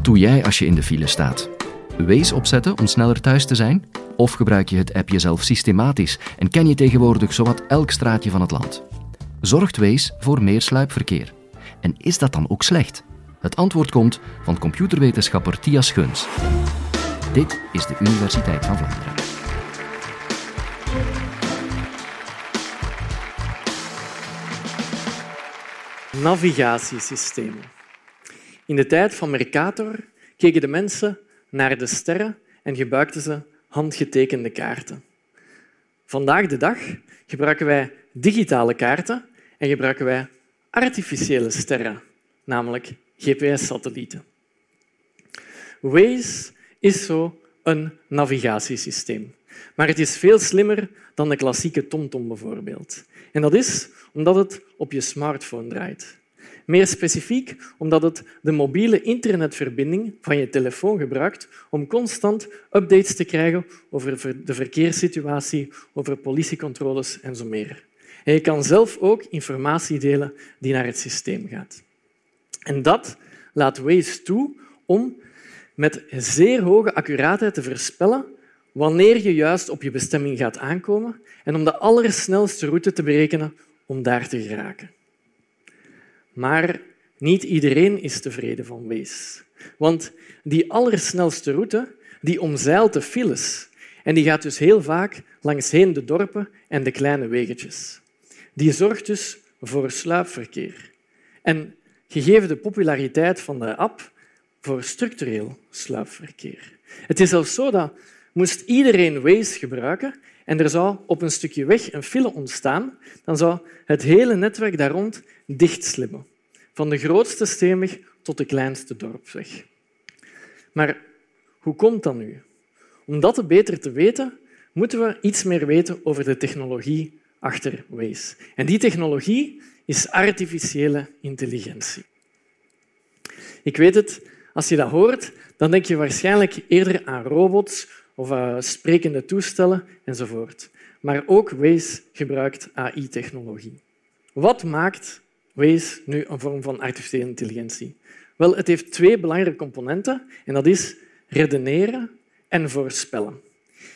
Wat doe jij als je in de file staat? Waze opzetten om sneller thuis te zijn? Of gebruik je het app jezelf systematisch en ken je tegenwoordig zowat elk straatje van het land? Zorgt Waze voor meer sluipverkeer? En is dat dan ook slecht? Het antwoord komt van computerwetenschapper Tia Schuns. Dit is de Universiteit van Vlaanderen. Navigatiesystemen. In de tijd van Mercator keken de mensen naar de sterren en gebruikten ze handgetekende kaarten. Vandaag de dag gebruiken wij digitale kaarten en gebruiken wij artificiële sterren, namelijk GPS-satellieten. Waze is zo een navigatiesysteem, maar het is veel slimmer dan de klassieke TomTom bijvoorbeeld. En dat is omdat het op je smartphone draait. Meer specifiek omdat het de mobiele internetverbinding van je telefoon gebruikt om constant updates te krijgen over de verkeerssituatie, over politiecontroles en zo meer. En je kan zelf ook informatie delen die naar het systeem gaat. En dat laat Waze toe om met zeer hoge accuraatheid te voorspellen wanneer je juist op je bestemming gaat aankomen en om de allersnelste route te berekenen om daar te geraken. Maar niet iedereen is tevreden van Waze. Want die allersnelste route die omzeilt de files en die gaat dus heel vaak langsheen de dorpen en de kleine wegetjes. Die zorgt dus voor sluipverkeer. En gegeven de populariteit van de app voor structureel sluipverkeer. Het is zelfs zo dat moest iedereen Waze gebruiken en er zou op een stukje weg een file ontstaan, dan zou het hele netwerk daar rond dichtslimmen. Van de grootste steenweg tot de kleinste dorpsweg. Maar hoe komt dat nu? Om dat beter te weten, moeten we iets meer weten over de technologie achter Waze. En die technologie is artificiële intelligentie. Ik weet het, als je dat hoort, dan denk je waarschijnlijk eerder aan robots of uh, sprekende toestellen enzovoort. Maar ook Waze gebruikt AI-technologie. Wat maakt Waze nu een vorm van artificiële intelligentie? Wel, het heeft twee belangrijke componenten en dat is redeneren en voorspellen.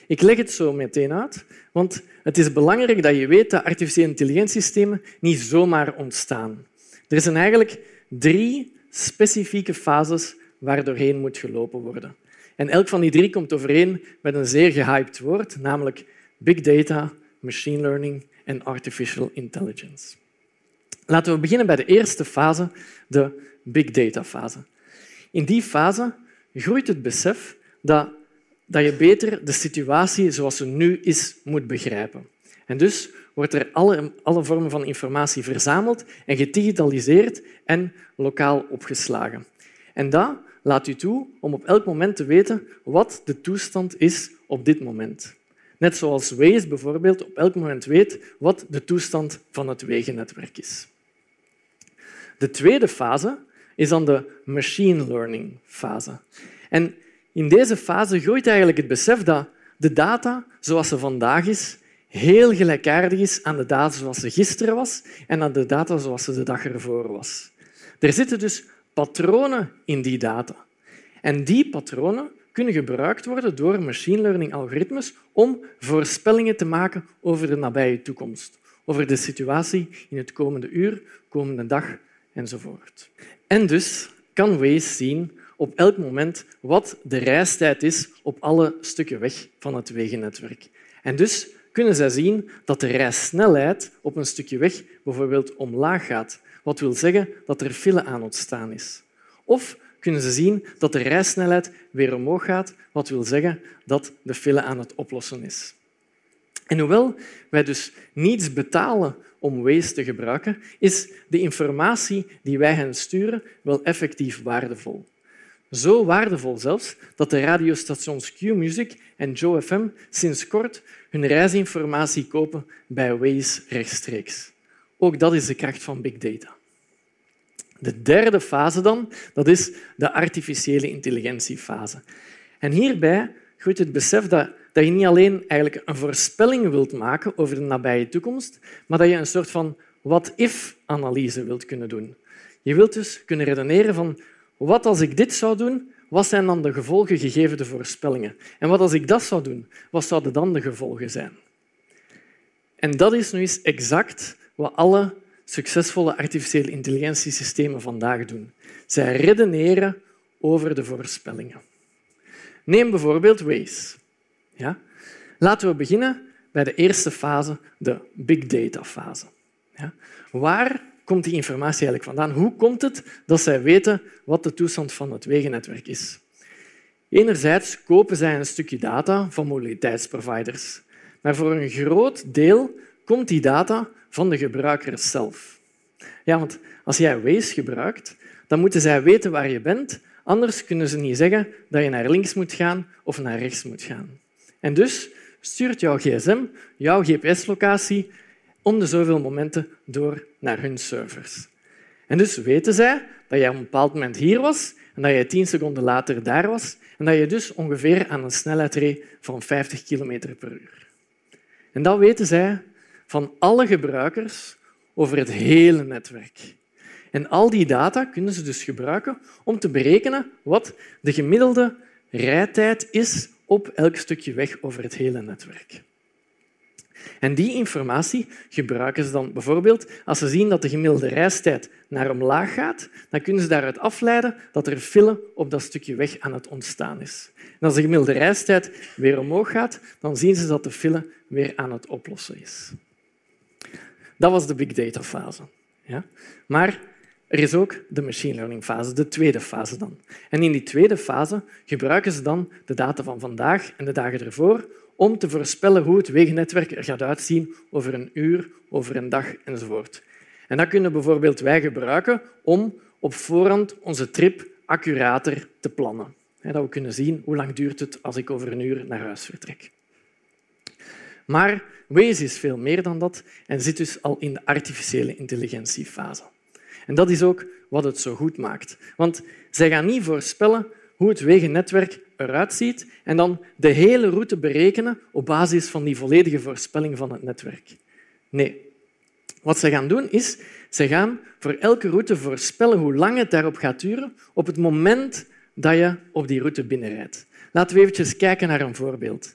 Ik leg het zo meteen uit, want het is belangrijk dat je weet dat artificiële intelligentiesystemen niet zomaar ontstaan. Er zijn eigenlijk drie specifieke fases waar doorheen moet gelopen worden. En elk van die drie komt overeen met een zeer gehyped woord, namelijk big data, machine learning en artificial intelligence. Laten we beginnen bij de eerste fase, de big data fase. In die fase groeit het besef dat, dat je beter de situatie zoals ze nu is moet begrijpen. En dus wordt er alle, alle vormen van informatie verzameld en gedigitaliseerd en lokaal opgeslagen. En dat laat u toe om op elk moment te weten wat de toestand is op dit moment. Net zoals Waze bijvoorbeeld op elk moment weet wat de toestand van het wegennetwerk is. De tweede fase is dan de machine learning fase. En in deze fase groeit eigenlijk het besef dat de data zoals ze vandaag is heel gelijkaardig is aan de data zoals ze gisteren was en aan de data zoals ze de dag ervoor was. Er zitten dus patronen in die data. En die patronen kunnen gebruikt worden door machine learning algoritmes om voorspellingen te maken over de nabije toekomst, over de situatie in het komende uur, komende dag enzovoort. En dus kan Waze zien op elk moment wat de reistijd is op alle stukken weg van het wegennetwerk. En dus kunnen zij zien dat de reissnelheid op een stukje weg bijvoorbeeld omlaag gaat, wat wil zeggen dat er file aan ontstaan is. Of kunnen ze zien dat de reissnelheid weer omhoog gaat, wat wil zeggen dat de file aan het oplossen is. En hoewel wij dus niets betalen om Waze te gebruiken, is de informatie die wij hen sturen wel effectief waardevol. Zo waardevol zelfs dat de radiostations Q-Music en Joe FM sinds kort hun reisinformatie kopen bij Waze rechtstreeks. Ook dat is de kracht van big data. De derde fase dan, dat is de artificiële intelligentiefase. En hierbij groeit het besef dat, dat je niet alleen eigenlijk een voorspelling wilt maken over de nabije toekomst, maar dat je een soort van what-if-analyse wilt kunnen doen. Je wilt dus kunnen redeneren van wat als ik dit zou doen, wat zijn dan de gevolgen gegeven de voorspellingen? En wat als ik dat zou doen, wat zouden dan de gevolgen zijn? En dat is nu eens exact wat alle succesvolle artificiële intelligentiesystemen vandaag doen. Zij redeneren over de voorspellingen. Neem bijvoorbeeld Waze. Ja? Laten we beginnen bij de eerste fase, de big data fase. Ja? Waar komt die informatie eigenlijk vandaan? Hoe komt het dat zij weten wat de toestand van het wegennetwerk is? Enerzijds kopen zij een stukje data van mobiliteitsproviders, maar voor een groot deel komt die data van de gebruiker zelf. Ja, want als jij Waze gebruikt, dan moeten zij weten waar je bent, anders kunnen ze niet zeggen dat je naar links moet gaan of naar rechts moet gaan. En dus stuurt jouw gsm jouw gps-locatie om de zoveel momenten door naar hun servers. En dus weten zij dat je op een bepaald moment hier was en dat je tien seconden later daar was en dat je dus ongeveer aan een snelheid reed van 50 km per uur. En dat weten zij van alle gebruikers over het hele netwerk. En al die data kunnen ze dus gebruiken om te berekenen wat de gemiddelde rijtijd is op elk stukje weg over het hele netwerk. En die informatie gebruiken ze dan bijvoorbeeld als ze zien dat de gemiddelde reistijd naar omlaag gaat, dan kunnen ze daaruit afleiden dat er file op dat stukje weg aan het ontstaan is. En als de gemiddelde reistijd weer omhoog gaat, dan zien ze dat de file weer aan het oplossen is. Dat was de big data fase. Ja? Maar er is ook de machine learning fase, de tweede fase dan. En in die tweede fase gebruiken ze dan de data van vandaag en de dagen ervoor om te voorspellen hoe het wegennetwerk er gaat uitzien over een uur, over een dag enzovoort. En dat kunnen bijvoorbeeld wij gebruiken om op voorhand onze trip accurater te plannen. Dat we kunnen zien hoe lang duurt het als ik over een uur naar huis vertrek. Maar Waze is veel meer dan dat en zit dus al in de artificiële intelligentiefase. En dat is ook wat het zo goed maakt. Want zij gaan niet voorspellen hoe het wegennetwerk eruit ziet en dan de hele route berekenen op basis van die volledige voorspelling van het netwerk. Nee. Wat ze gaan doen is, ze gaan voor elke route voorspellen hoe lang het daarop gaat duren op het moment dat je op die route binnenrijdt. Laten we even kijken naar een voorbeeld.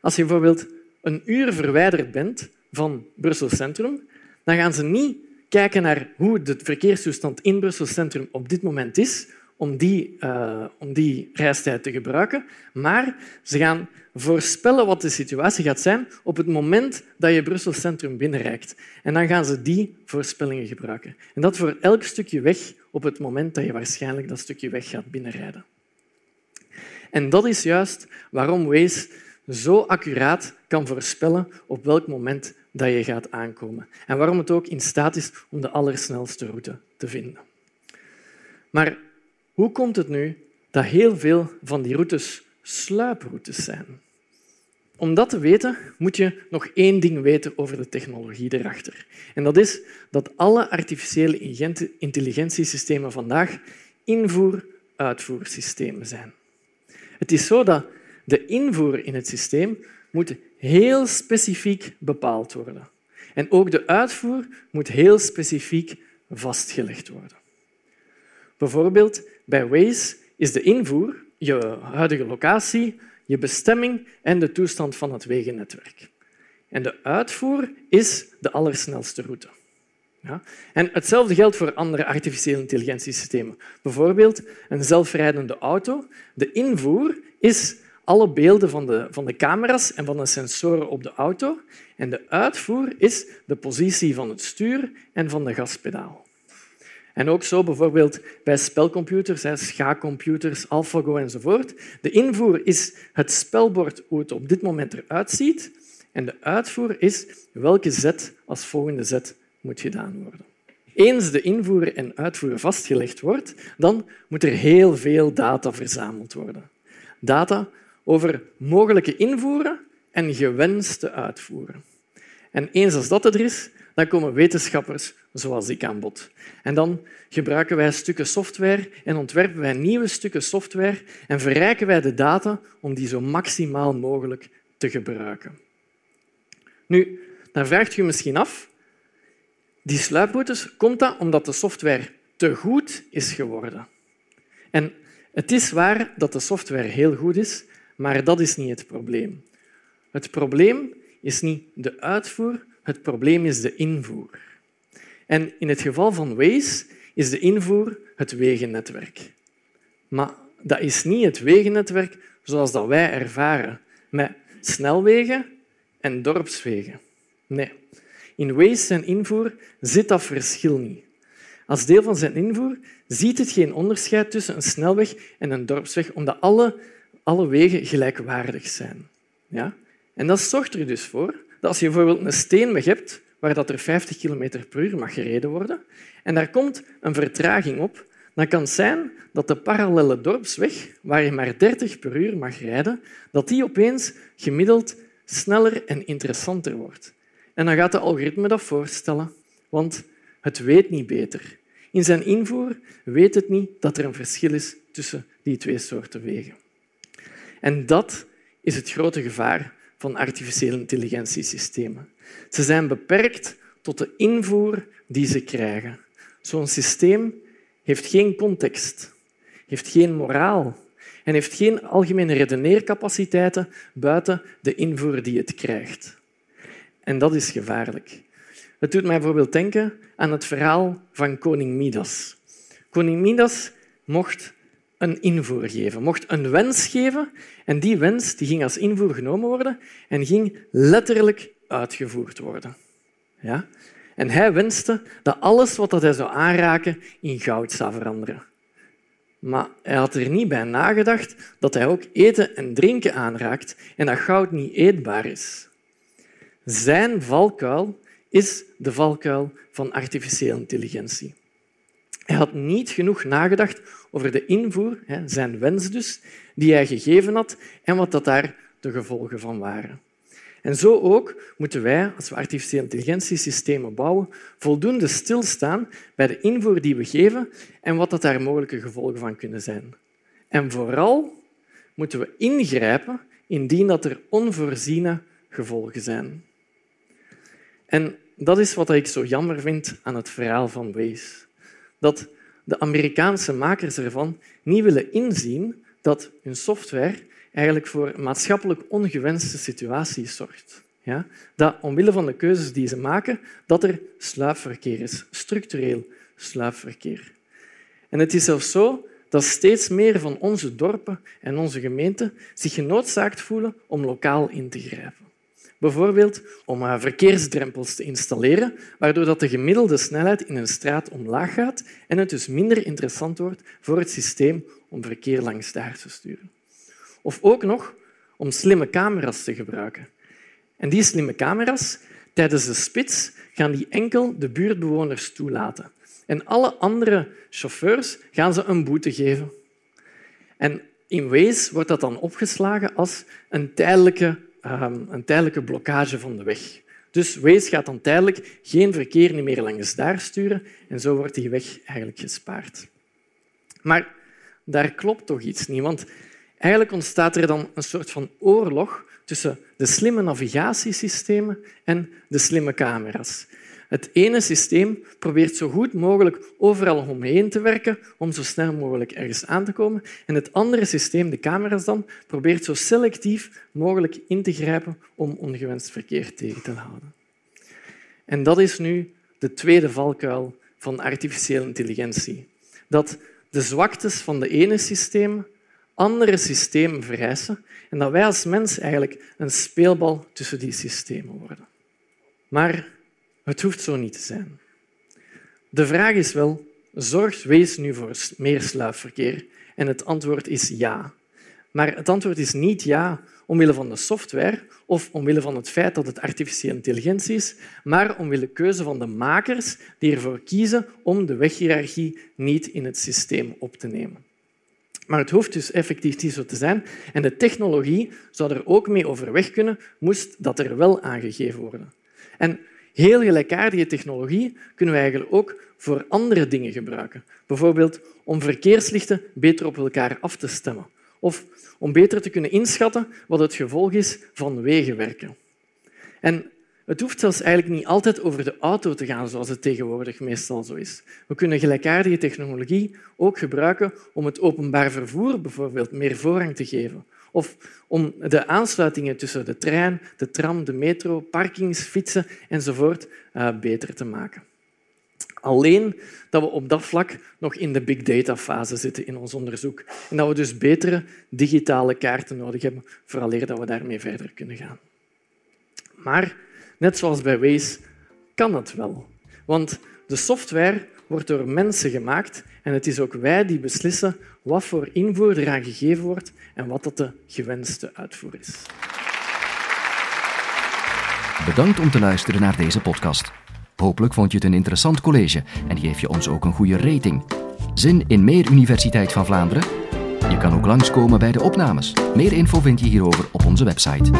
Als je bijvoorbeeld een uur verwijderd bent van Brussel Centrum, dan gaan ze niet kijken naar hoe de verkeerstoestand in Brussel Centrum op dit moment is, om die, uh, om die reistijd te gebruiken, maar ze gaan voorspellen wat de situatie gaat zijn op het moment dat je Brussel Centrum binnenrijdt. En dan gaan ze die voorspellingen gebruiken. En dat voor elk stukje weg op het moment dat je waarschijnlijk dat stukje weg gaat binnenrijden. En dat is juist waarom Waze zo accuraat kan voorspellen op welk moment dat je gaat aankomen. En waarom het ook in staat is om de allersnelste route te vinden. Maar hoe komt het nu dat heel veel van die routes sluiproutes zijn? Om dat te weten, moet je nog één ding weten over de technologie erachter. En dat is dat alle artificiële intelligentiesystemen vandaag invoer-uitvoersystemen zijn. Het is zo dat de invoer in het systeem moet heel specifiek bepaald worden. En ook de uitvoer moet heel specifiek vastgelegd worden. Bijvoorbeeld bij Waze is de invoer je huidige locatie, je bestemming en de toestand van het wegennetwerk. En de uitvoer is de allersnelste route. Ja? En hetzelfde geldt voor andere artificiële intelligentiesystemen. Bijvoorbeeld een zelfrijdende auto. De invoer is alle beelden van de, van de camera's en van de sensoren op de auto. En de uitvoer is de positie van het stuur en van de gaspedaal. En ook zo bijvoorbeeld bij spelcomputers, schaakcomputers, AlphaGo enzovoort. De invoer is het spelbord, hoe het op dit moment eruit ziet. En de uitvoer is welke zet als volgende zet moet gedaan worden. Eens de invoer en uitvoer vastgelegd wordt, dan moet er heel veel data verzameld worden. Data over mogelijke invoeren en gewenste uitvoeren. En eens als dat er is, dan komen wetenschappers zoals ik aan bod. En dan gebruiken wij stukken software en ontwerpen wij nieuwe stukken software en verrijken wij de data om die zo maximaal mogelijk te gebruiken. Nu, dan vraagt u misschien af, die sluiproutes, komt dat omdat de software te goed is geworden? En Het is waar dat de software heel goed is, maar dat is niet het probleem. Het probleem is niet de uitvoer, het probleem is de invoer. En in het geval van Waze is de invoer het wegennetwerk. Maar dat is niet het wegennetwerk zoals dat wij ervaren, met snelwegen en dorpswegen. Nee, in Waze zijn invoer zit dat verschil niet. Als deel van zijn invoer ziet het geen onderscheid tussen een snelweg en een dorpsweg, omdat alle, alle wegen gelijkwaardig zijn. Ja? En dat zorgt er dus voor dat als je bijvoorbeeld een steenweg hebt waar dat er 50 km per uur mag gereden worden, en daar komt een vertraging op, dan kan het zijn dat de parallele dorpsweg, waar je maar 30 per uur mag rijden, dat die opeens gemiddeld sneller en interessanter wordt. En dan gaat de algoritme dat voorstellen, want het weet niet beter. In zijn invoer weet het niet dat er een verschil is tussen die twee soorten wegen. En dat is het grote gevaar van artificiële intelligentiesystemen. Ze zijn beperkt tot de invoer die ze krijgen. Zo'n systeem heeft geen context, heeft geen moraal en heeft geen algemene redeneercapaciteiten buiten de invoer die het krijgt. En dat is gevaarlijk. Het doet mij bijvoorbeeld denken aan het verhaal van koning Midas. Koning Midas mocht een invoer geven, mocht een wens geven en die wens die ging als invoer genomen worden en ging letterlijk uitgevoerd worden. Ja? En hij wenste dat alles wat hij zou aanraken in goud zou veranderen. Maar hij had er niet bij nagedacht dat hij ook eten en drinken aanraakt en dat goud niet eetbaar is. Zijn valkuil is de valkuil van artificiële intelligentie. Hij had niet genoeg nagedacht over de invoer, zijn wens dus, die hij gegeven had en wat dat daar de gevolgen van waren. En zo ook moeten wij, als we artificiële intelligentiesystemen bouwen, voldoende stilstaan bij de invoer die we geven en wat dat daar mogelijke gevolgen van kunnen zijn. En vooral moeten we ingrijpen indien dat er onvoorziene gevolgen zijn. En dat is wat ik zo jammer vind aan het verhaal van Waze. Dat de Amerikaanse makers ervan niet willen inzien dat hun software eigenlijk voor maatschappelijk ongewenste situaties zorgt. Ja? Dat omwille van de keuzes die ze maken, dat er sluipverkeer is, structureel sluipverkeer. En het is zelfs zo dat steeds meer van onze dorpen en onze gemeenten zich genoodzaakt voelen om lokaal in te grijpen. Bijvoorbeeld om verkeersdrempels te installeren, waardoor dat de gemiddelde snelheid in een straat omlaag gaat en het dus minder interessant wordt voor het systeem om verkeer langs daar te sturen. Of ook nog om slimme camera's te gebruiken. En die slimme camera's, tijdens de spits, gaan die enkel de buurtbewoners toelaten. En alle andere chauffeurs gaan ze een boete geven. En in Waze wordt dat dan opgeslagen als een tijdelijke Ehm, een tijdelijke blokkage van de weg. Dus Waze gaat dan tijdelijk geen verkeer meer langs daar sturen en zo wordt die weg eigenlijk gespaard. Maar daar klopt toch iets niet, want eigenlijk ontstaat er dan een soort van oorlog tussen de slimme navigatiesystemen en de slimme camera's. Het ene systeem probeert zo goed mogelijk overal omheen te werken om zo snel mogelijk ergens aan te komen. En het andere systeem, de camera's dan, probeert zo selectief mogelijk in te grijpen om ongewenst verkeer tegen te houden. En dat is nu de tweede valkuil van artificiële intelligentie. Dat de zwaktes van de ene systeem andere systemen vereisen en dat wij als mens eigenlijk een speelbal tussen die systemen worden. Maar het hoeft zo niet te zijn. De vraag is wel, zorgt Wees nu voor meer sluipverkeer? En het antwoord is ja. Maar het antwoord is niet ja omwille van de software of omwille van het feit dat het artificiële intelligentie is, maar omwille keuze van de makers die ervoor kiezen om de weghierarchie niet in het systeem op te nemen. Maar het hoeft dus effectief niet zo te zijn. En de technologie zou er ook mee overweg kunnen, moest dat er wel aangegeven worden. En Heel gelijkaardige technologie kunnen we eigenlijk ook voor andere dingen gebruiken. Bijvoorbeeld om verkeerslichten beter op elkaar af te stemmen. Of om beter te kunnen inschatten wat het gevolg is van wegenwerken. En Het hoeft zelfs eigenlijk niet altijd over de auto te gaan, zoals het tegenwoordig meestal zo is. We kunnen gelijkaardige technologie ook gebruiken om het openbaar vervoer bijvoorbeeld meer voorrang te geven. Of om de aansluitingen tussen de trein, de tram, de metro, parkings, fietsen enzovoort uh, beter te maken. Alleen dat we op dat vlak nog in de big data fase zitten in ons onderzoek en dat we dus betere digitale kaarten nodig hebben vooraleer dat we daarmee verder kunnen gaan. Maar net zoals bij Waze kan het wel. Want de software wordt door mensen gemaakt en het is ook wij die beslissen wat voor invoer eraan gegeven wordt en wat dat de gewenste uitvoer is. Bedankt om te luisteren naar deze podcast. Hopelijk vond je het een interessant college en geef je ons ook een goede rating. Zin in meer Universiteit van Vlaanderen? Je kan ook langskomen bij de opnames. Meer info vind je hierover op onze website.